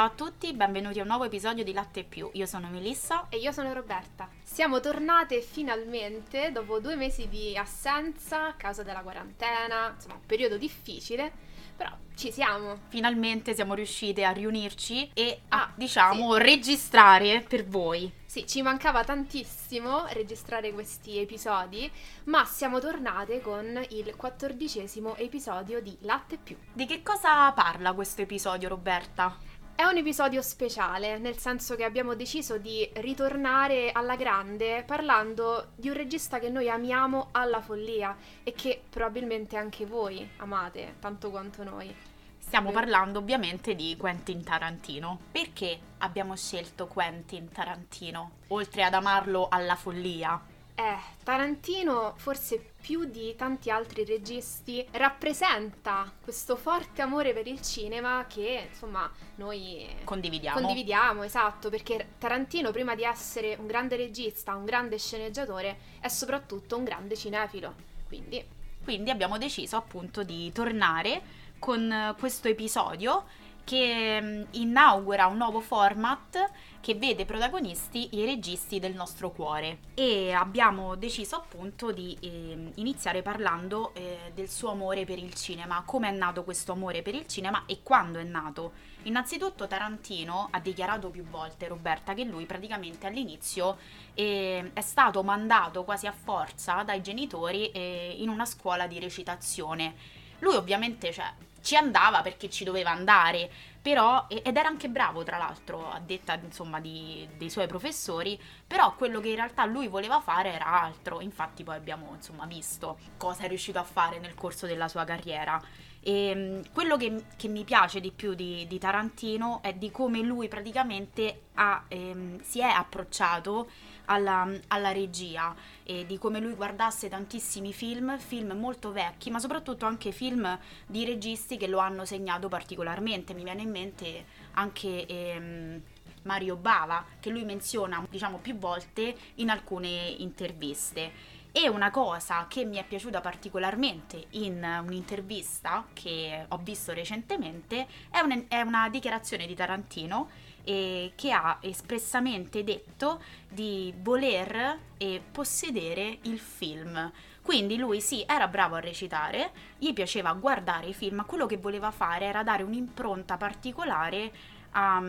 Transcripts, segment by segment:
Ciao a tutti, benvenuti a un nuovo episodio di Latte Più. Io sono Melissa e io sono Roberta. Siamo tornate finalmente dopo due mesi di assenza a causa della quarantena, insomma un periodo difficile, però ci siamo. Finalmente siamo riuscite a riunirci e a, ah, diciamo, sì. registrare per voi. Sì, ci mancava tantissimo registrare questi episodi, ma siamo tornate con il quattordicesimo episodio di Latte Più. Di che cosa parla questo episodio, Roberta? È un episodio speciale, nel senso che abbiamo deciso di ritornare alla grande parlando di un regista che noi amiamo alla follia e che probabilmente anche voi amate tanto quanto noi. Stiamo parlando ovviamente di Quentin Tarantino. Perché abbiamo scelto Quentin Tarantino, oltre ad amarlo alla follia? Eh, Tarantino forse più di tanti altri registi rappresenta questo forte amore per il cinema che insomma noi condividiamo. Condividiamo, esatto, perché Tarantino prima di essere un grande regista, un grande sceneggiatore, è soprattutto un grande cinefilo. Quindi, Quindi abbiamo deciso appunto di tornare con questo episodio che mm, inaugura un nuovo format che vede protagonisti i registi del nostro cuore e abbiamo deciso appunto di eh, iniziare parlando eh, del suo amore per il cinema, come è nato questo amore per il cinema e quando è nato. Innanzitutto Tarantino ha dichiarato più volte, Roberta, che lui praticamente all'inizio eh, è stato mandato quasi a forza dai genitori eh, in una scuola di recitazione. Lui ovviamente cioè, ci andava perché ci doveva andare, però, ed era anche bravo tra l'altro, a detta insomma di, dei suoi professori, però quello che in realtà lui voleva fare era altro, infatti poi abbiamo insomma visto cosa è riuscito a fare nel corso della sua carriera. E ehm, quello che, che, mi piace di più di, di, Tarantino è di come lui praticamente ha, ehm, si è approcciato alla, alla regia e di come lui guardasse tantissimi film, film molto vecchi, ma soprattutto anche film di registi che lo hanno segnato particolarmente. Mi viene in mente anche ehm, Mario Bava, che lui menziona diciamo più volte in alcune interviste. E una cosa che mi è piaciuta particolarmente in un'intervista che ho visto recentemente è, un, è una dichiarazione di Tarantino eh, che ha espressamente detto di voler eh, possedere il film. Quindi lui sì, era bravo a recitare, gli piaceva guardare i film, ma quello che voleva fare era dare un'impronta particolare a,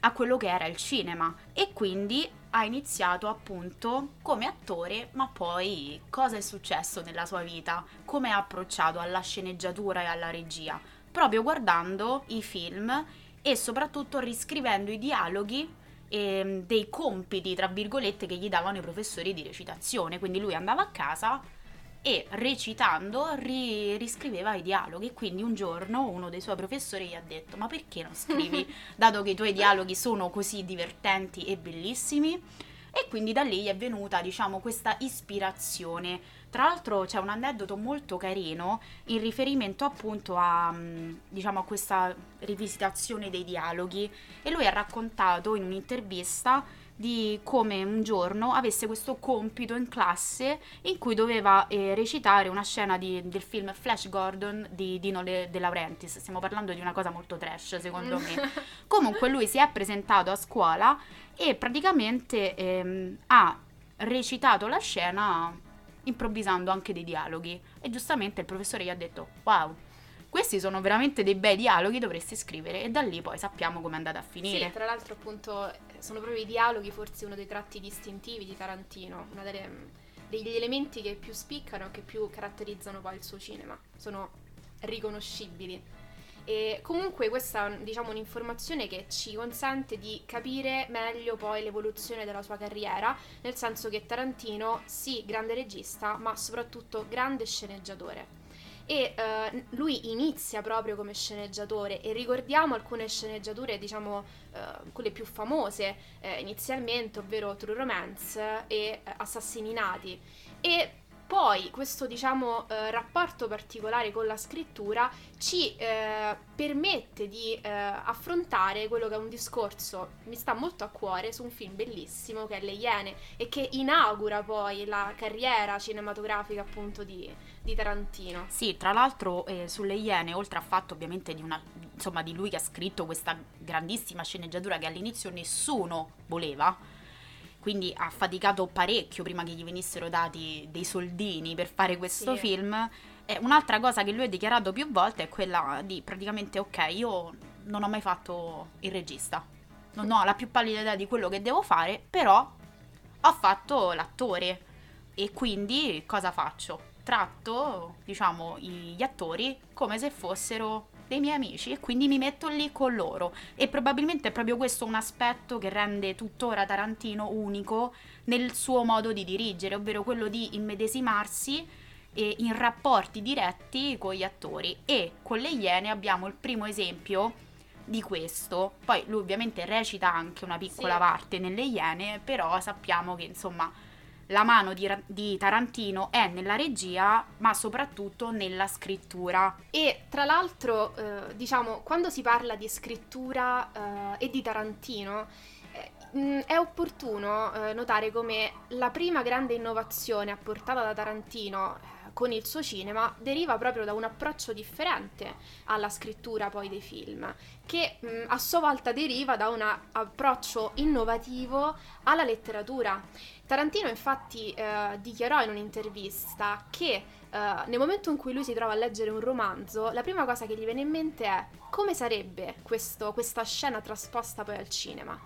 a quello che era il cinema e quindi ha iniziato appunto come attore, ma poi cosa è successo nella sua vita? Come ha approcciato alla sceneggiatura e alla regia? Proprio guardando i film e soprattutto riscrivendo i dialoghi eh, dei compiti, tra virgolette, che gli davano i professori di recitazione. Quindi lui andava a casa e recitando ri- riscriveva i dialoghi. Quindi un giorno uno dei suoi professori gli ha detto: Ma perché non scrivi, dato che i tuoi dialoghi sono così divertenti e bellissimi? E quindi da lì è venuta, diciamo, questa ispirazione tra l'altro c'è un aneddoto molto carino in riferimento appunto a, diciamo, a questa rivisitazione dei dialoghi e lui ha raccontato in un'intervista di come un giorno avesse questo compito in classe in cui doveva eh, recitare una scena di, del film Flash Gordon di Dino De, De Laurentiis. Stiamo parlando di una cosa molto trash, secondo me. Comunque lui si è presentato a scuola e praticamente ehm, ha recitato la scena improvvisando anche dei dialoghi. E giustamente il professore gli ha detto: Wow, questi sono veramente dei bei dialoghi, dovresti scrivere. E da lì poi sappiamo come è andata a finire. Sì, tra l'altro, appunto, sono proprio i dialoghi, forse uno dei tratti distintivi di Tarantino, uno delle, degli elementi che più spiccano, che più caratterizzano poi il suo cinema. Sono riconoscibili. E comunque questa è diciamo, un'informazione che ci consente di capire meglio poi l'evoluzione della sua carriera, nel senso che Tarantino, sì, grande regista, ma soprattutto grande sceneggiatore. E uh, lui inizia proprio come sceneggiatore e ricordiamo alcune sceneggiature, diciamo, uh, quelle più famose uh, inizialmente, ovvero True Romance e Assassinati. E poi questo diciamo eh, rapporto particolare con la scrittura ci eh, permette di eh, affrontare quello che è un discorso mi sta molto a cuore su un film bellissimo che è Le Iene e che inaugura poi la carriera cinematografica appunto di, di Tarantino. Sì, tra l'altro eh, sulle Iene, oltre al fatto ovviamente di una insomma di lui che ha scritto questa grandissima sceneggiatura che all'inizio nessuno voleva. Quindi ha faticato parecchio prima che gli venissero dati dei soldini per fare questo Sì. film. E un'altra cosa che lui ha dichiarato più volte è quella di praticamente ok, io non ho mai fatto il regista. Non ho la più pallida idea di quello che devo fare, però ho fatto l'attore e quindi cosa faccio? Tratto, diciamo, gli attori come se fossero dei miei amici e quindi mi metto lì con loro. E probabilmente è proprio questo un aspetto che rende tuttora Tarantino unico nel suo modo di dirigere, ovvero quello di immedesimarsi in rapporti diretti con gli attori. E con le Iene abbiamo il primo esempio di questo. Poi lui ovviamente recita anche una piccola Sì. parte nelle Iene, però sappiamo che insomma la mano di, di Tarantino è nella regia, ma soprattutto nella scrittura. E tra l'altro, eh, diciamo, quando si parla di scrittura eh, e di Tarantino, eh, mh, è opportuno eh, notare come la prima grande innovazione apportata da Tarantino eh, con il suo cinema deriva proprio da un approccio differente alla scrittura poi dei film, che mh, a sua volta deriva da un approccio innovativo alla letteratura. Tarantino infatti eh, dichiarò in un'intervista che eh, nel momento in cui lui si trova a leggere un romanzo, la prima cosa che gli viene in mente è come sarebbe questo- questa scena trasposta poi al cinema.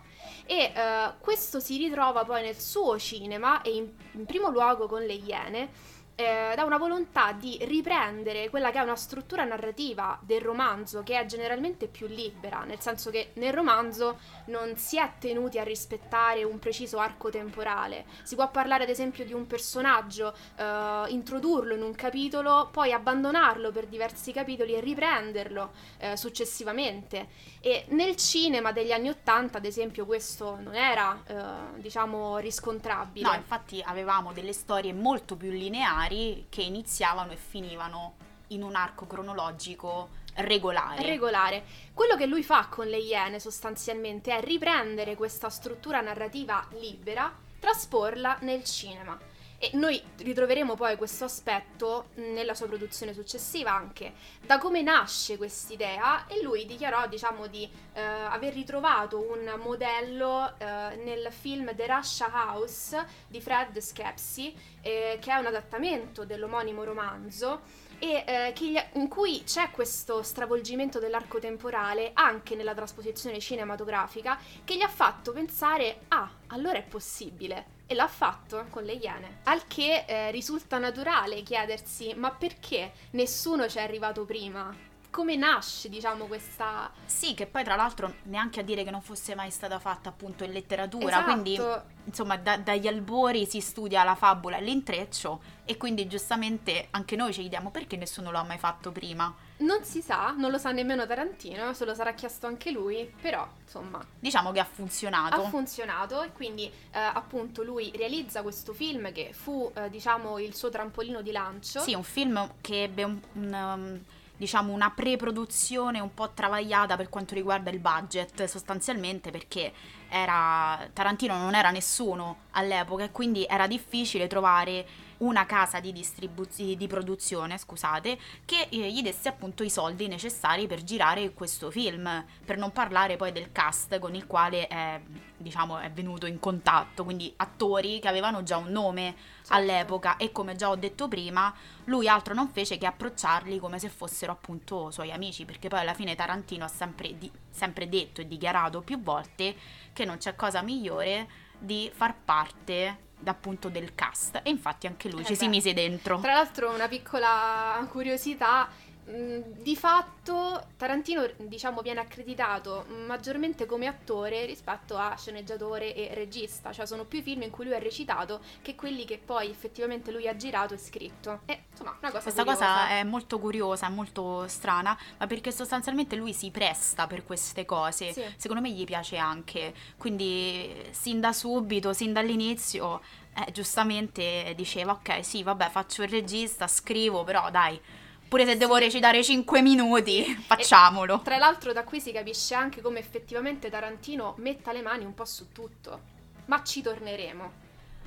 E eh, questo si ritrova poi nel suo cinema e in, in primo luogo con le Iene, eh, da una volontà di riprendere quella che è una struttura narrativa del romanzo che è generalmente più libera, nel senso che nel romanzo non si è tenuti a rispettare un preciso arco temporale. Si può parlare ad esempio di un personaggio, eh, introdurlo in un capitolo, poi abbandonarlo per diversi capitoli e riprenderlo eh, successivamente. E nel cinema degli anni Ottanta, ad esempio, questo non era, eh, diciamo, riscontrabile. No, infatti avevamo delle storie molto più lineari che iniziavano e finivano in un arco cronologico regolare. regolare. Quello che lui fa con le Iene sostanzialmente è riprendere questa struttura narrativa libera, trasporla nel cinema. E noi ritroveremo poi questo aspetto nella sua produzione successiva anche, da come nasce quest'idea? E lui dichiarò diciamo di eh, aver ritrovato un modello eh, nel film The Russia House di Fred Schepsi eh, che è un adattamento dell'omonimo romanzo e eh, gli- in cui c'è questo stravolgimento dell'arco temporale anche nella trasposizione cinematografica che gli ha fatto pensare ah allora è possibile e l'ha fatto con le Iene al che eh, risulta naturale chiedersi ma perché nessuno ci è arrivato prima come nasce diciamo questa Sì, che poi tra l'altro neanche a dire che non fosse mai stata fatta appunto in letteratura, Esatto. quindi insomma da- dagli albori si studia la fabula e l'intreccio e quindi giustamente anche noi ci chiediamo perché nessuno l'ha mai fatto prima. Non si sa non lo sa nemmeno Tarantino se lo sarà chiesto anche lui però insomma Diciamo che ha funzionato. ha funzionato e quindi eh, appunto lui realizza questo film che fu eh, diciamo il suo trampolino di lancio Sì, un film che ebbe un- un, um, diciamo una pre-produzione un po' travagliata per quanto riguarda il budget, sostanzialmente perché era Tarantino non era nessuno all'epoca e quindi era difficile trovare una casa di, distribu- di produzione, scusate, che eh, gli desse appunto i soldi necessari per girare questo film, per non parlare poi del cast con il quale è, diciamo, è venuto in contatto, quindi attori che avevano già un nome Certo. all'epoca e come già ho detto prima, lui altro non fece che approcciarli come se fossero appunto suoi amici, perché poi alla fine Tarantino ha sempre, di- sempre detto e dichiarato più volte che non c'è cosa migliore di far parte appunto del cast e infatti anche lui Eh ci si beh. mise dentro. Tra l'altro una piccola curiosità, mh, di fatto Tarantino diciamo viene accreditato maggiormente come attore rispetto a sceneggiatore e regista, cioè sono più i film in cui lui ha recitato che quelli che poi effettivamente lui ha girato e scritto. E insomma, una cosa Questa curiosa. cosa è molto curiosa, è molto strana, ma perché sostanzialmente lui si presta per queste cose. Sì. Secondo me gli piace anche. Quindi, sin da subito, sin dall'inizio, eh, giustamente diceva: Ok, sì, vabbè, faccio il regista, scrivo, però dai, pure se devo recitare 5 minuti, facciamolo. Tra l'altro da qui si capisce anche come effettivamente Tarantino metta le mani un po' su tutto. Ma ci torneremo.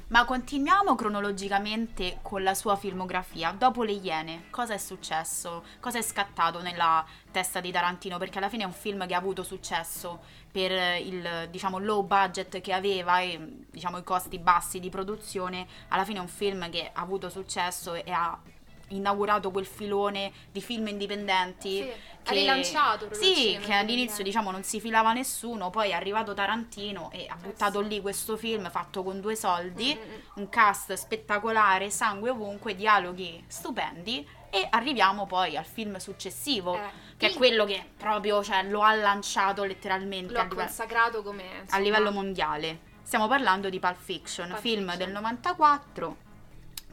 Ma continuiamo cronologicamente con la sua filmografia. Dopo Le Iene, cosa è successo? Cosa è scattato nella testa di Tarantino? Perché alla fine è un film che ha avuto successo per il diciamo, low budget che aveva e diciamo, i costi bassi di produzione. Alla fine è un film che ha avuto successo e ha inaugurato quel filone di film indipendenti. Sì, che, ha rilanciato proprio Sì, che all'inizio diciamo non si filava nessuno, poi è arrivato Tarantino e ha buttato sì. lì questo film fatto con due soldi, Mm, mm, mm. un cast spettacolare, sangue ovunque, dialoghi stupendi e arriviamo poi al film successivo, Eh, che è quello che proprio cioè, lo ha lanciato letteralmente lo a ha livello- consacrato come a insomma, livello mondiale. Stiamo parlando di Pulp Fiction, Pulp film Fiction. del 94,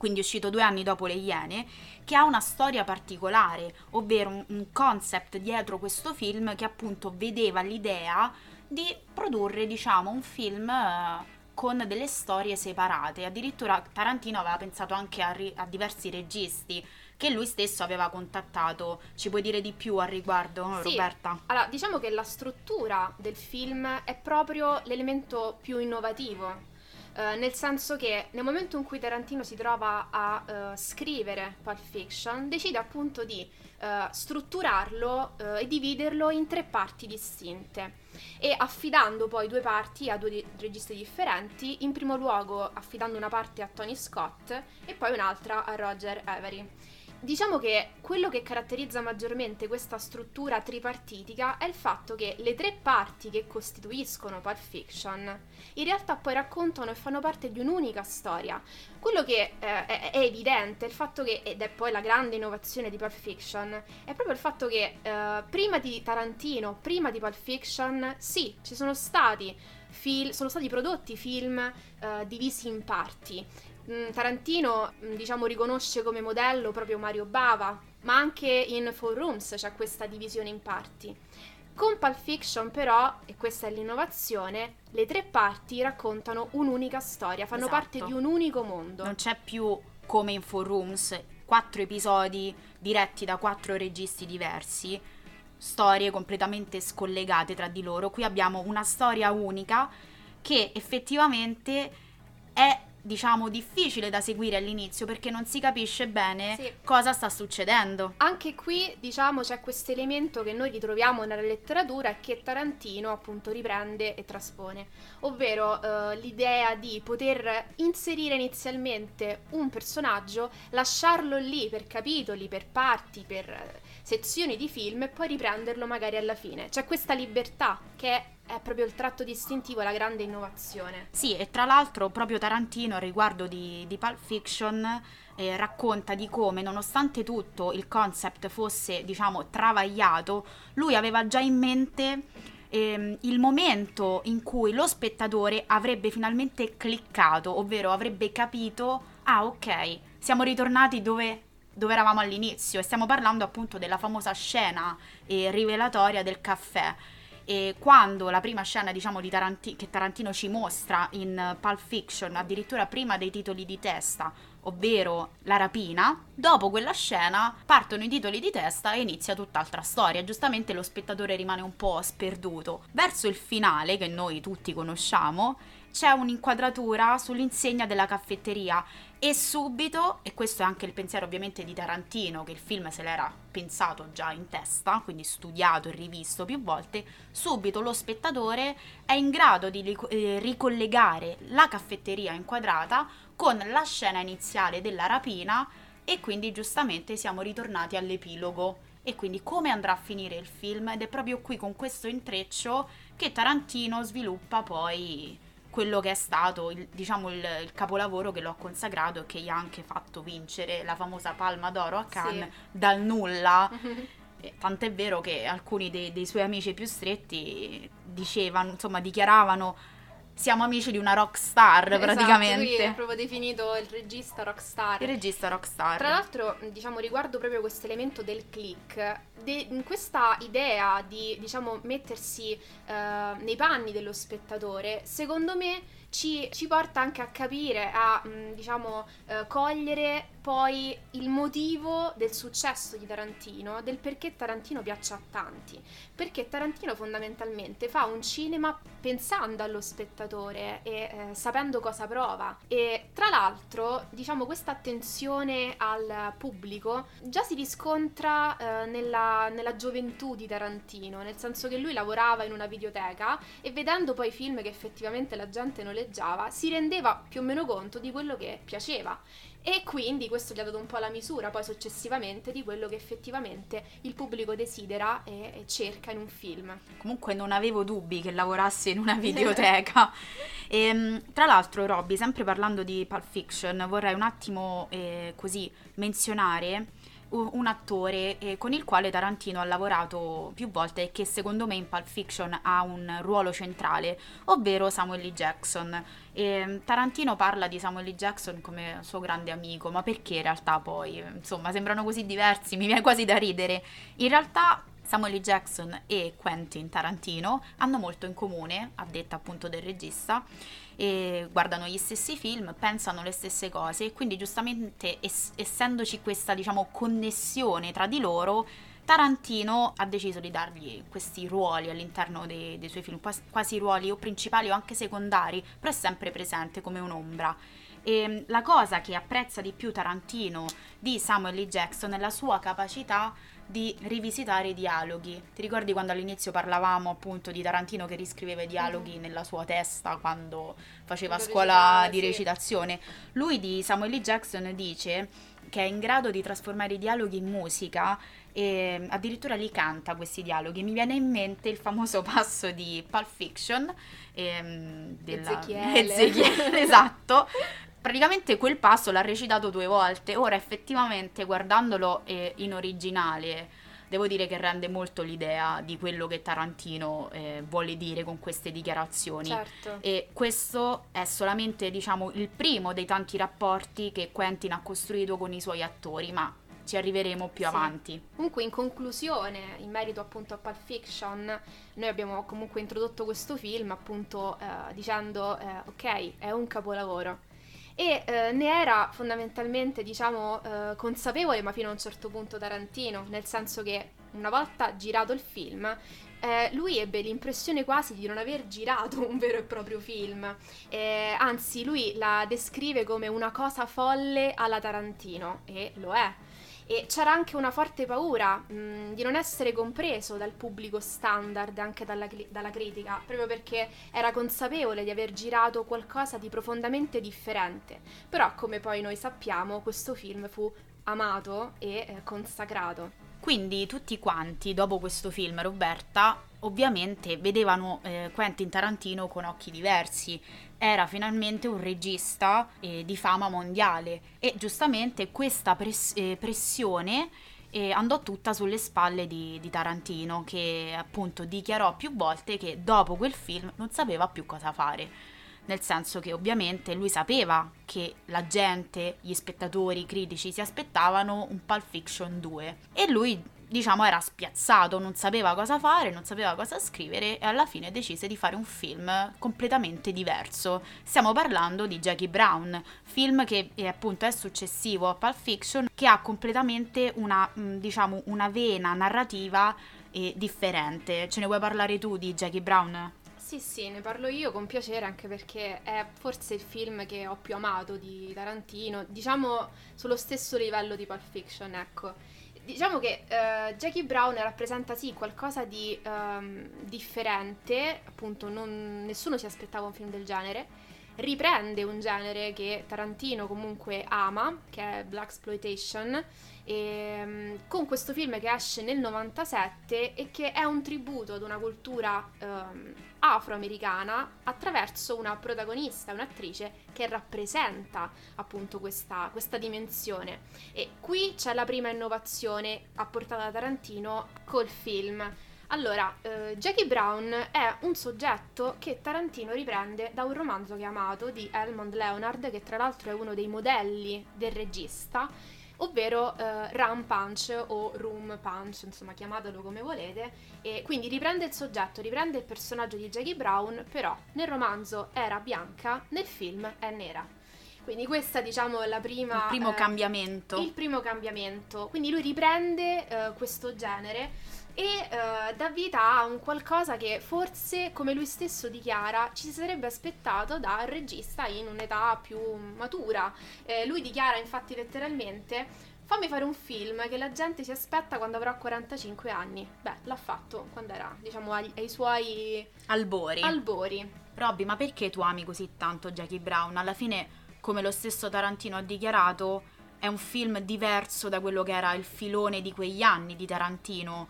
quindi uscito due anni dopo Le Iene, che ha una storia particolare, ovvero un, un concept dietro questo film che appunto vedeva l'idea di produrre, diciamo, un film eh, con delle storie separate. Addirittura Tarantino aveva pensato anche a, ri- a diversi registi che lui stesso aveva contattato. Ci puoi dire di più al riguardo, Sì. Roberta? Allora, diciamo che la struttura del film è proprio l'elemento più innovativo. Eh, nel senso che nel momento in cui Tarantino si trova a eh, scrivere Pulp Fiction, decide appunto di eh, strutturarlo e dividerlo in tre parti distinte e affidando poi due parti a due di- registi differenti, in primo luogo affidando una parte a Tony Scott e poi un'altra a Roger Avery. Diciamo che quello che caratterizza maggiormente questa struttura tripartitica è il fatto che le tre parti che costituiscono Pulp Fiction in realtà poi raccontano e fanno parte di un'unica storia. Quello che eh, è, è evidente, il fatto che, ed è poi la grande innovazione di Pulp Fiction, è proprio il fatto che eh, prima di Tarantino, prima di Pulp Fiction, sì, ci sono stati, fil- sono stati prodotti film eh, divisi in parti. Mm, Tarantino, mm, diciamo, riconosce come modello proprio Mario Bava, ma anche in Four Rooms c'è questa divisione in parti. Con Pulp Fiction però, e questa è l'innovazione, le tre parti raccontano un'unica storia, fanno Esatto. parte di un unico mondo. Non c'è più come in Four Rooms, quattro episodi diretti da quattro registi diversi, storie completamente scollegate tra di loro. Qui abbiamo una storia unica che effettivamente è diciamo difficile da seguire all'inizio perché non si capisce bene Sì. cosa sta succedendo. Anche qui, diciamo, c'è questo elemento che noi ritroviamo nella letteratura e che Tarantino appunto riprende e traspone, ovvero eh, l'idea di poter inserire inizialmente un personaggio, lasciarlo lì per capitoli, per parti, per sezioni di film e poi riprenderlo magari alla fine. C'è questa libertà che è, è proprio il tratto distintivo la grande innovazione. Sì, e tra l'altro proprio Tarantino riguardo di, di Pulp Fiction eh, racconta di come, nonostante tutto il concept fosse, diciamo, travagliato, lui aveva già in mente ehm, il momento in cui lo spettatore avrebbe finalmente cliccato, ovvero avrebbe capito, ah ok, siamo ritornati dove, dove eravamo all'inizio e stiamo parlando appunto della famosa scena eh, rivelatoria del caffè. E quando la prima scena, diciamo, di Taranti- che Tarantino ci mostra in eh, Pulp Fiction, addirittura prima dei titoli di testa, ovvero la rapina, dopo quella scena partono i titoli di testa e inizia tutt'altra storia. Giustamente lo spettatore rimane un po' sperduto. Verso il finale, che noi tutti conosciamo, c'è un'inquadratura sull'insegna della caffetteria e subito, e questo è anche il pensiero ovviamente di Tarantino, che il film se l'era pensato già in testa, quindi studiato e rivisto più volte, subito lo spettatore è in grado di eh, ricollegare la caffetteria inquadrata con la scena iniziale della rapina e quindi giustamente siamo ritornati all'epilogo. E quindi come andrà a finire il film? Ed è proprio qui con questo intreccio che Tarantino sviluppa poi quello che è stato il, diciamo il, il capolavoro che lo ha consacrato e che gli ha anche fatto vincere la famosa Palma d'Oro a Cannes dal nulla. Tant'è vero che alcuni dei, dei suoi amici più stretti dicevano, insomma, dichiaravano siamo amici di una rockstar Esatto, lui è praticamente. proprio definito il regista rockstar. Il regista rockstar. Tra l'altro, diciamo, riguardo proprio questo elemento del click, de- questa idea di, diciamo, mettersi eh, nei panni dello spettatore, secondo me ci, ci porta anche a capire, a mh, diciamo eh, cogliere poi il motivo del successo di Tarantino, del perché Tarantino piaccia a tanti. Perché Tarantino fondamentalmente fa un cinema pensando allo spettatore e eh, sapendo cosa prova. E tra l'altro, diciamo, questa attenzione al pubblico già si riscontra eh, nella, nella gioventù di Tarantino, nel senso che lui lavorava in una videoteca e vedendo poi film che effettivamente la gente noleggiava, si rendeva più o meno conto di quello che piaceva e quindi questo gli ha dato un po' la misura poi successivamente di quello che effettivamente il pubblico desidera e, e cerca in un film. Comunque non avevo dubbi che lavorasse in una videoteca. e, ehm, tra l'altro, Robby, sempre parlando di Pulp Fiction, vorrei un attimo eh, così menzionare un attore eh, con il quale Tarantino ha lavorato più volte e che secondo me in Pulp Fiction ha un ruolo centrale, ovvero Samuel L. Jackson. E Tarantino parla di Samuel L. Jackson come suo grande amico, ma perché in realtà poi, insomma, sembrano così diversi, mi viene quasi da ridere. In realtà Samuel L. Jackson e Quentin Tarantino hanno molto in comune, a detta appunto del regista, guardano gli stessi film, pensano le stesse cose e quindi giustamente es- essendoci questa diciamo connessione tra di loro, Tarantino ha deciso di dargli questi ruoli all'interno dei, dei suoi film, quasi, ruoli o principali o anche secondari, però è sempre presente come un'ombra. E la cosa che apprezza di più Tarantino di Samuel L. Jackson è la sua capacità di rivisitare i dialoghi. Ti ricordi quando all'inizio parlavamo appunto di Tarantino che riscriveva i dialoghi mm. nella sua testa quando faceva Lo scuola recitare, di recitazione? Lui di Samuel L. Jackson dice che è in grado di trasformare i dialoghi in musica e addirittura li canta questi dialoghi. Mi viene in mente il famoso passo di Pulp Fiction ehm, della Ezechiele. Ezechiele esatto, praticamente quel passo l'ha recitato due volte. Ora, effettivamente, guardandolo eh, in originale, devo dire che rende molto l'idea di quello che Tarantino eh, vuole dire con queste dichiarazioni. Certo. E questo è solamente, diciamo, il primo dei tanti rapporti che Quentin ha costruito con i suoi attori, ma ci arriveremo più sì. avanti. Comunque in conclusione, in merito appunto a Pulp Fiction, noi abbiamo comunque introdotto questo film appunto eh, dicendo eh, ok, è un capolavoro e eh, ne era fondamentalmente, diciamo, eh, consapevole, ma fino a un certo punto Tarantino, nel senso che una volta girato il film, eh, lui ebbe l'impressione quasi di non aver girato un vero e proprio film, anzi lui la descrive come una cosa folle alla Tarantino, e lo è. E c'era anche una forte paura mh, mm, di non essere compreso dal pubblico standard, anche dalla, dalla, critica, proprio perché era consapevole di aver girato qualcosa di profondamente differente. Però, come poi noi sappiamo, questo film fu amato e eh, consacrato. Quindi tutti quanti, dopo questo film, Roberta, ovviamente vedevano eh, Quentin Tarantino con occhi diversi. Era finalmente un regista eh, di fama mondiale. E giustamente questa press- eh, pressione eh, andò tutta sulle spalle di, di Tarantino che appunto dichiarò più volte che dopo quel film non sapeva più cosa fare. Nel senso che ovviamente lui sapeva che la gente, gli spettatori, i critici si aspettavano un Pulp Fiction 2 e lui diciamo era spiazzato, non sapeva cosa fare, non sapeva cosa scrivere e alla fine decise di fare un film completamente diverso. Stiamo parlando di Jackie Brown, film che è, appunto è successivo a Pulp Fiction che ha completamente una mm, diciamo una vena narrativa eh, differente. Ce ne vuoi parlare tu di Jackie Brown? Sì, sì, ne parlo io con piacere anche perché è forse il film che ho più amato di Tarantino, diciamo sullo stesso livello di Pulp Fiction, ecco. Diciamo che uh, Jackie Brown rappresenta sì qualcosa di um, differente, appunto non, nessuno si aspettava un film del genere, riprende un genere che Tarantino comunque ama, che è Black Exploitation, e, um, con questo film che esce nel 97 e che è un tributo ad una cultura um, afroamericana attraverso una protagonista, un'attrice che rappresenta appunto questa, questa dimensione. E qui c'è la prima innovazione apportata da Tarantino col film. Allora, eh, Jackie Brown è un soggetto che Tarantino riprende da un romanzo che ha amato di Elmond Leonard, che tra l'altro è uno dei modelli del regista, ovvero eh, Rum Punch o Room Punch, insomma chiamatelo come volete, e quindi riprende il soggetto, riprende il personaggio di Jackie Brown, però nel romanzo era bianca, nel film è nera. Quindi questa diciamo è la prima... Il primo eh, cambiamento. Il primo cambiamento. Quindi lui riprende eh, questo genere e eh, dà vita a un qualcosa che forse, come lui stesso dichiara, ci si sarebbe aspettato dal regista in un'età più matura. Eh, lui dichiara infatti letteralmente fammi fare un film che la gente si aspetta quando avrà 45 anni. Beh, l'ha fatto quando era, diciamo, ai, ai suoi albori. albori. Robby, ma perché tu ami così tanto Jackie Brown? Alla fine come lo stesso Tarantino ha dichiarato, è un film diverso da quello che era il filone di quegli anni di Tarantino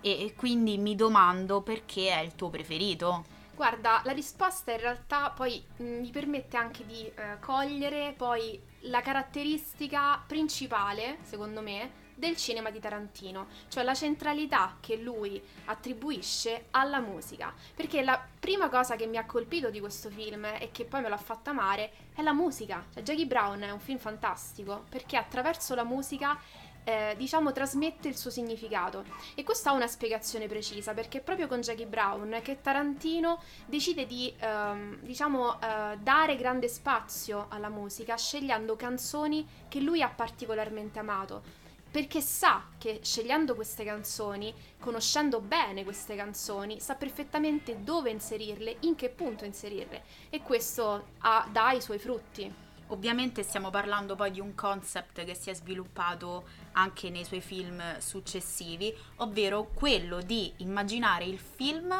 e, quindi mi domando perché è il tuo preferito. Guarda, la risposta in realtà poi mm, mi permette anche di eh, cogliere poi la caratteristica principale, secondo me, del cinema di Tarantino, cioè la centralità che lui attribuisce alla musica. Perché la prima cosa che mi ha colpito di questo film e che poi me l'ha fatta amare è la musica. Cioè, Jackie Brown è un film fantastico perché attraverso la musica eh, diciamo trasmette il suo significato. E questo ha una spiegazione precisa perché è proprio con Jackie Brown che Tarantino decide di ehm, diciamo eh, dare grande spazio alla musica scegliendo canzoni che lui ha particolarmente amato. Perché sa che scegliendo queste canzoni, conoscendo bene queste canzoni, sa perfettamente dove inserirle, in che punto inserirle. E questo ha, dà i suoi frutti. Ovviamente stiamo parlando poi di un concept che si è sviluppato anche nei suoi film successivi, ovvero quello di immaginare il film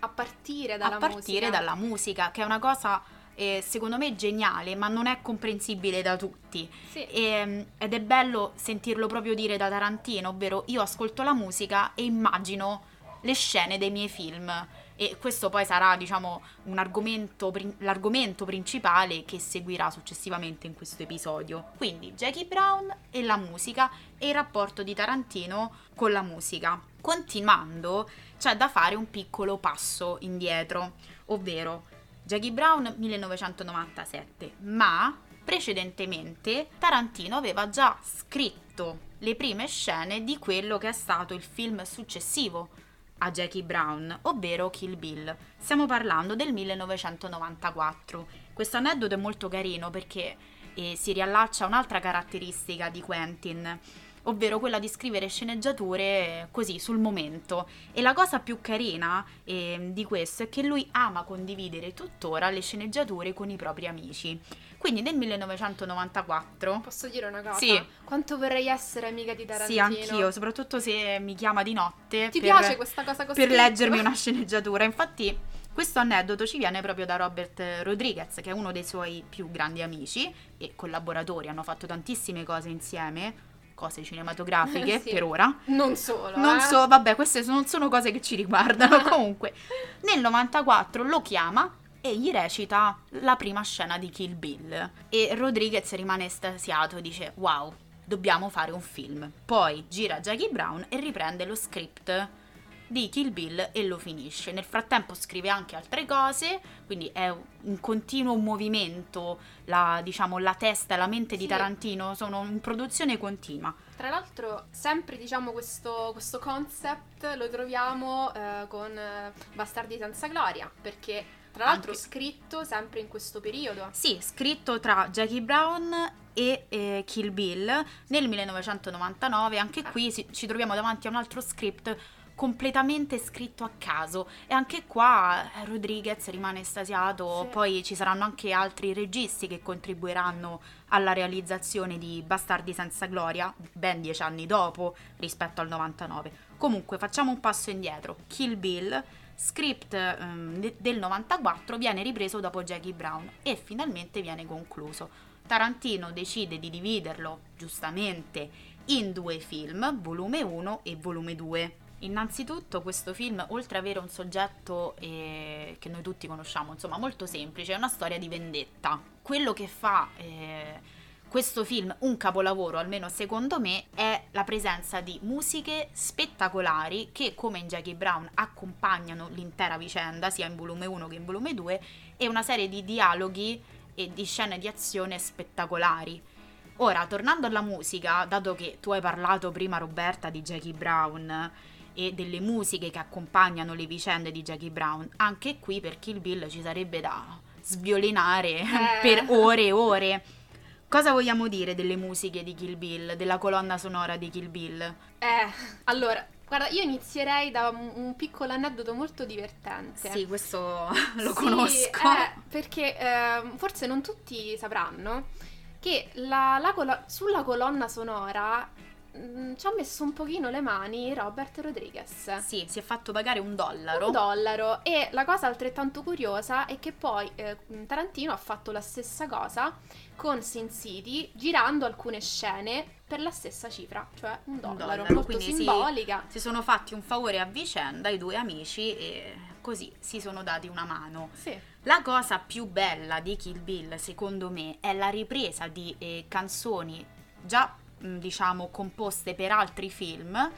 a partire dalla, a partire musica. dalla musica, che è una cosa eh, secondo me geniale, ma non è comprensibile da tutti. Sì. E, ehm, ed è bello sentirlo proprio dire da Tarantino, ovvero io ascolto la musica e immagino le scene dei miei film. E questo poi sarà, diciamo, argomento, l'argomento principale che seguirà successivamente in questo episodio. Quindi Jackie Brown e la musica e il rapporto di Tarantino con la musica. Continuando, c'è da fare un piccolo passo indietro, ovvero Jackie Brown 1997, ma precedentemente Tarantino aveva già scritto le prime scene di quello che è stato il film successivo a Jackie Brown, ovvero Kill Bill. Stiamo parlando del 1994. Questo aneddoto è molto carino perché eh, si riallaccia a un'altra caratteristica di Quentin ovvero quella di scrivere sceneggiature così sul momento. E la cosa più carina eh, di questo è che lui ama condividere tuttora le sceneggiature con i propri amici. Quindi nel 1994... Posso dire una cosa? Sì. Quanto vorrei essere amica di Tarantino? Sì, anch'io, soprattutto se mi chiama di notte. Ti per, piace questa cosa così? Per leggermi una sceneggiatura. Infatti questo aneddoto ci viene proprio da Robert Rodriguez, che è uno dei suoi più grandi amici e collaboratori, hanno fatto tantissime cose insieme cose cinematografiche sì. per ora. Non solo. Non eh. so, vabbè, queste non sono cose che ci riguardano. Comunque, nel 94 lo chiama e gli recita la prima scena di Kill Bill. E Rodriguez rimane estasiato e dice: Wow, dobbiamo fare un film. Poi gira Jackie Brown e riprende lo script di Kill Bill e lo finisce. Nel frattempo scrive anche altre cose, quindi è un continuo movimento, la, diciamo, la testa e la mente sì. di Tarantino sono in produzione continua. Tra l'altro, sempre diciamo questo, questo concept lo troviamo eh, con eh, Bastardi senza gloria, perché tra l'altro anche... scritto sempre in questo periodo. Sì, scritto tra Jackie Brown e eh, Kill Bill nel 1999. Anche qui si, ci troviamo davanti a un altro script completamente scritto a caso e anche qua eh, Rodriguez rimane estasiato, sì. poi ci saranno anche altri registi che contribuiranno alla realizzazione di Bastardi senza gloria ben dieci anni dopo rispetto al 99. Comunque facciamo un passo indietro, Kill Bill script um, del 94 viene ripreso dopo Jackie Brown e finalmente viene concluso. Tarantino decide di dividerlo giustamente in due film, volume 1 e volume 2. Innanzitutto questo film, oltre ad avere un soggetto eh, che noi tutti conosciamo, insomma molto semplice, è una storia di vendetta. Quello che fa eh, questo film un capolavoro, almeno secondo me, è la presenza di musiche spettacolari che, come in Jackie Brown, accompagnano l'intera vicenda, sia in volume 1 che in volume 2, e una serie di dialoghi e di scene di azione spettacolari Ora, tornando alla musica, dato che tu hai parlato prima, Roberta, di Jackie Brown e delle musiche che accompagnano le vicende di Jackie Brown, anche qui per Kill Bill ci sarebbe da sviolinare Eh. per ore e ore. Cosa vogliamo dire delle musiche di Kill Bill, della colonna sonora di Kill Bill? Eh, allora, guarda, io inizierei da un, un piccolo aneddoto molto divertente. Sì, questo lo Sì, conosco. eh, perché ehm, forse non tutti sapranno che la- la colo- sulla colonna sonora mm, ci ha messo un pochino le mani Robert Rodriguez. Sì, si è fatto pagare un dollaro. Un dollaro. E la cosa altrettanto curiosa è che poi eh, Tarantino ha fatto la stessa cosa con Sin City, girando alcune scene per la stessa cifra, cioè un dollaro, dollaro, molto quindi simbolica. si sono fatti un favore a vicenda i due amici e così si sono dati una mano. Sì. La cosa più bella di Kill Bill, secondo me, è la ripresa di eh, canzoni già, diciamo, composte per altri film,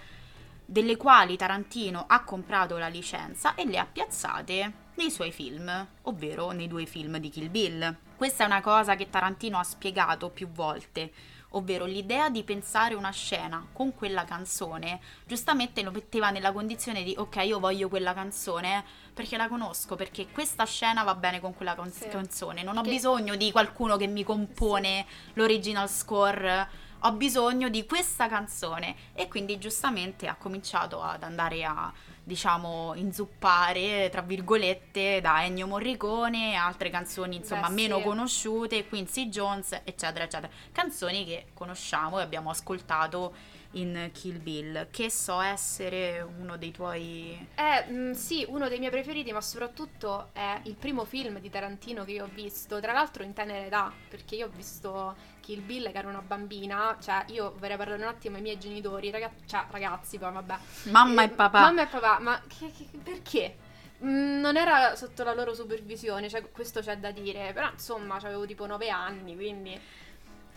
delle quali Tarantino ha comprato la licenza e le ha piazzate nei suoi film, ovvero nei due film di Kill Bill. Questa è una cosa che Tarantino ha spiegato più volte, ovvero l'idea di pensare una scena con quella canzone, giustamente lo metteva nella condizione di ok, io voglio quella canzone perché la conosco, perché questa scena va bene con quella Sì. canzone, non ho Che- bisogno di qualcuno che mi compone l'original score, ho bisogno di questa canzone. E quindi giustamente ha cominciato ad andare a diciamo inzuppare tra virgolette da Ennio Morricone altre canzoni insomma Beh, meno sì. conosciute Quincy Jones eccetera eccetera. Canzoni che conosciamo e abbiamo ascoltato in Kill Bill. Che so essere uno dei tuoi È mm, sì, uno dei miei preferiti, ma soprattutto è il primo film di Tarantino che io ho visto, tra l'altro in tenera età, perché io ho visto Kill Bill che ero una bambina, cioè io vorrei parlare un attimo ai miei genitori, ragazzi, cioè ragazzi poi vabbè. mamma Eh, e papà Mamma e papà, ma che- che- perché? Mm, non era sotto la loro supervisione, cioè questo c'è da dire, però insomma avevo tipo 9 anni, quindi...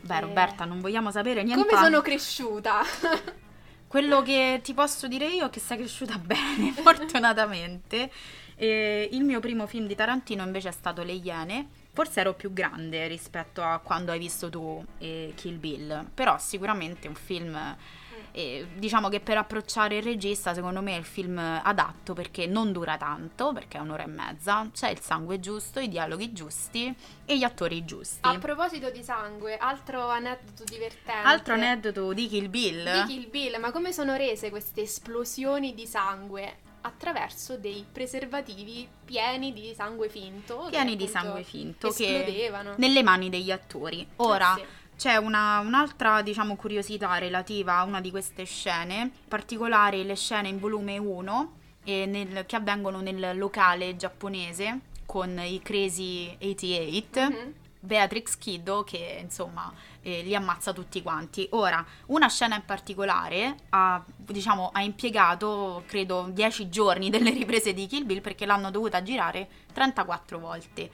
beh eh, Roberta non vogliamo sapere niente Come sono cresciuta? Quello che ti posso dire io è che sei cresciuta bene, fortunatamente. E il mio primo film di Tarantino invece è stato Le Iene. Forse ero più grande rispetto a quando hai visto tu eh, Kill Bill, però sicuramente un film, eh, diciamo che per approcciare il regista secondo me è il film adatto perché non dura tanto, perché è un'ora e mezza, c'è il sangue giusto, i dialoghi giusti e gli attori giusti. A proposito di sangue, altro aneddoto divertente. Altro aneddoto di Kill Bill. Di Kill Bill, ma come sono rese queste esplosioni di sangue? Attraverso dei preservativi pieni di sangue finto. pieni di sangue finto che esplodevano. nelle mani degli attori. Ora Eh sì. c'è una- un'altra diciamo curiosità relativa a una di queste scene, in particolare le scene in volume 1 eh, nel- che avvengono nel locale giapponese con i Crazy 88. Mhm. Beatrix Kiddo che insomma eh, li ammazza tutti quanti. Ora, una scena in particolare ha, diciamo, ha impiegato credo 10 giorni delle riprese di Kill Bill perché l'hanno dovuta girare 34 volte.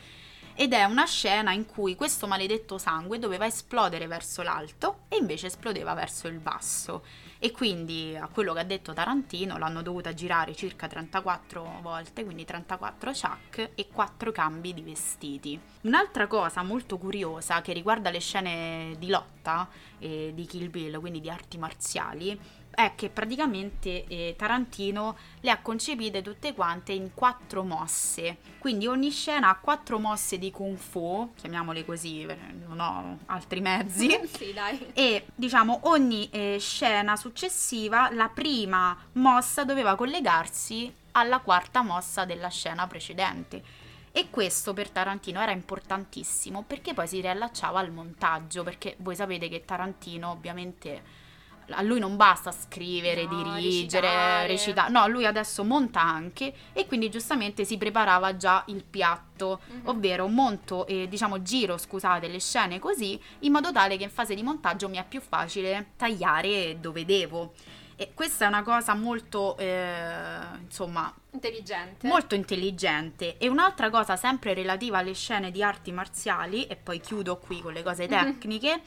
Ed è una scena in cui questo maledetto sangue doveva esplodere verso l'alto e invece esplodeva verso il basso. E quindi, a quello che ha detto Tarantino, l'hanno dovuta girare circa 34 volte, quindi 34 chuck e 4 cambi di vestiti. Un'altra cosa molto curiosa che riguarda le scene di lotta eh, di Kill Bill, quindi di arti marziali, è che praticamente eh, Tarantino le ha concepite tutte quante in quattro mosse. Quindi ogni scena ha quattro mosse di kung fu, chiamiamole così, eh, non ho altri mezzi. sì, dai. E diciamo ogni eh, scena successiva, la prima mossa doveva collegarsi alla quarta mossa della scena precedente. E questo per Tarantino era importantissimo perché poi si riallacciava al montaggio, perché voi sapete che Tarantino ovviamente a lui non basta scrivere, No, dirigere, recitare. recitare, no, lui adesso monta anche e quindi giustamente si preparava già il piatto, Mhm. ovvero monto e diciamo giro, scusate, le scene così in modo tale che in fase di montaggio mi è più facile tagliare dove devo. E questa è una cosa molto, eh, insomma, Intelligente. molto intelligente. E un'altra cosa sempre relativa alle scene di arti marziali, e poi chiudo qui con le cose Mhm. tecniche,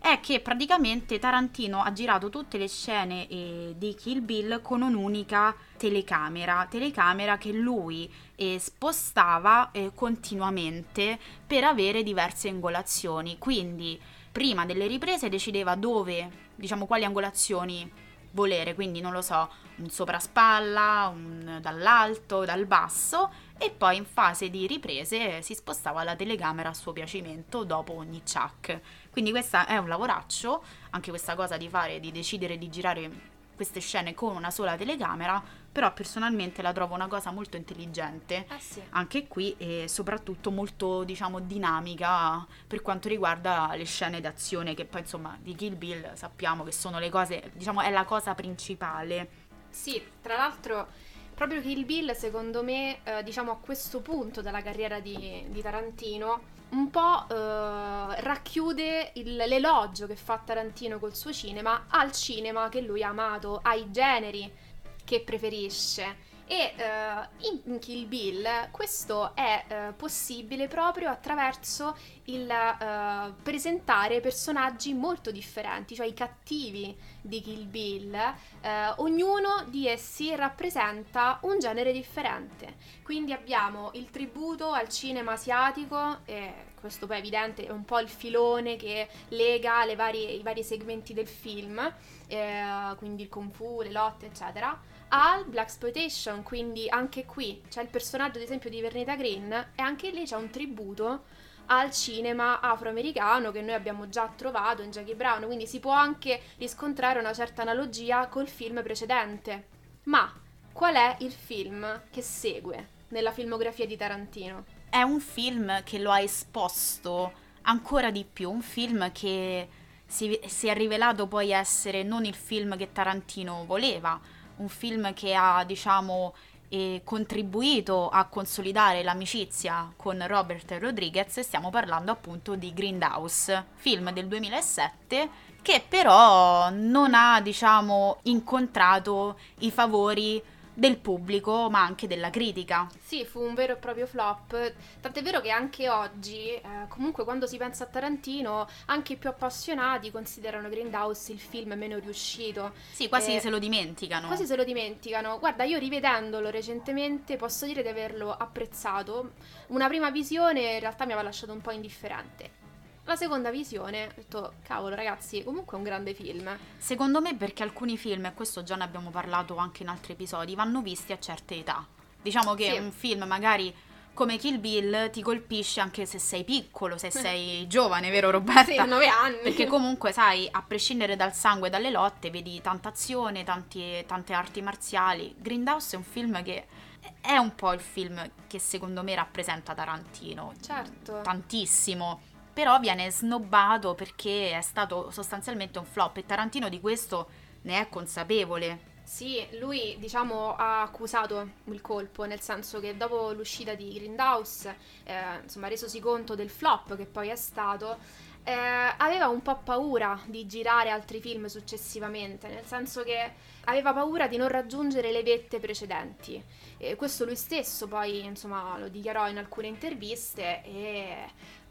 è che praticamente Tarantino ha girato tutte le scene eh, di Kill Bill con un'unica telecamera, telecamera che lui eh, spostava eh, continuamente per avere diverse angolazioni. Quindi prima delle riprese decideva dove, diciamo, quali angolazioni volere, quindi non lo so, un sopraspalla, un dall'alto, dal basso e poi in fase di riprese si spostava la telecamera a suo piacimento dopo ogni chuck. Quindi questo è un lavoraccio, anche questa cosa di fare, di decidere di girare queste scene con una sola telecamera, però personalmente la trovo una cosa molto intelligente, Eh sì. anche qui e soprattutto molto diciamo dinamica per quanto riguarda le scene d'azione che poi insomma di Kill Bill sappiamo che sono le cose, diciamo è la cosa principale. Sì, tra l'altro proprio Kill Bill secondo me, eh, diciamo a questo punto della carriera di, di Tarantino, un po' eh, racchiude il- l'elogio che fa Tarantino col suo cinema al cinema che lui ha amato, ai generi che preferisce. E eh, in, Kill Bill questo è eh, possibile proprio attraverso il eh, presentare personaggi molto differenti, cioè i cattivi di Kill Bill, ognuno di essi rappresenta un genere differente. Quindi abbiamo il tributo al cinema asiatico, e questo poi è evidente, è un po' il filone che lega le varie- i vari segmenti del film, quindi il kung fu, le lotte, eccetera al Black Exploitation, quindi anche qui c'è il personaggio ad esempio di Vernita Green e anche lì c'è un tributo al cinema afroamericano che noi abbiamo già trovato in Jackie Brown, quindi si può anche riscontrare una certa analogia col film precedente. Ma qual è il film che segue nella filmografia di Tarantino? È un film che lo ha esposto ancora di più, un film che si, si è rivelato poi essere non il film che Tarantino voleva, un film che ha, diciamo, eh, contribuito a consolidare l'amicizia con Robert Rodriguez stiamo parlando appunto di Grindhouse, film del 2007 che però non ha, diciamo, incontrato i favori del pubblico ma anche della critica. Sì, fu un vero e proprio flop, tant'è vero che anche oggi, eh, comunque quando si pensa a Tarantino, anche i più appassionati considerano Grindhouse il film meno riuscito. Sì, quasi Eh, se lo dimenticano. Quasi se lo dimenticano. Guarda, io rivedendolo recentemente posso dire di averlo apprezzato. Una prima visione in realtà mi aveva lasciato un po' indifferente. La seconda visione, ho detto, cavolo ragazzi, comunque è un grande film. Secondo me perché alcuni film, e questo già ne abbiamo parlato anche in altri episodi, vanno visti a certe età. Diciamo che Sì. un film magari come Kill Bill ti colpisce anche se sei piccolo, se sei giovane, vero Roberta? Sì, a nove anni. Perché comunque, sai, a prescindere dal sangue e dalle lotte, vedi tanta azione, tanti- tante arti marziali. Grindhouse è un film che è un po' il film che secondo me rappresenta Tarantino. Certo. Tantissimo. Però viene snobbato perché è stato sostanzialmente un flop e Tarantino di questo ne è consapevole. Sì, lui diciamo ha accusato il colpo, nel senso che dopo l'uscita di Grindhouse, eh, insomma, resosi conto del flop che poi è stato, eh, aveva un po' paura di girare altri film successivamente, nel senso che aveva paura di non raggiungere le vette precedenti. E questo lui stesso poi, insomma, lo dichiarò in alcune interviste, e...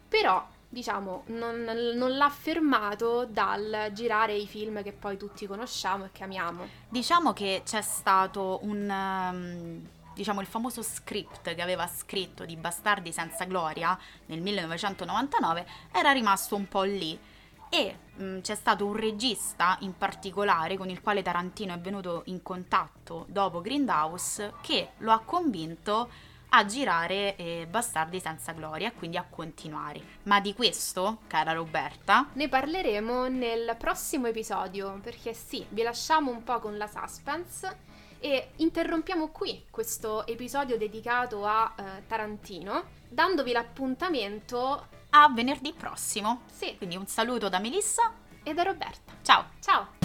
però diciamo, non, non l'ha fermato dal girare i film che poi tutti conosciamo e che amiamo. Diciamo che c'è stato un... um, diciamo il famoso script che aveva scritto di Bastardi senza gloria nel 1999 era rimasto un po' lì e mm, c'è stato un regista in particolare con il quale Tarantino è venuto in contatto dopo Grindhouse che lo ha convinto a girare eh, Bastardi senza gloria e quindi a continuare. Ma di questo, cara Roberta, Ne parleremo nel prossimo episodio perché sì, vi lasciamo un po' con la suspense e interrompiamo qui questo episodio dedicato a eh, Tarantino dandovi l'appuntamento a venerdì prossimo. sì, Quindi un saluto da Melissa, e da Roberta. ciao! Ciao!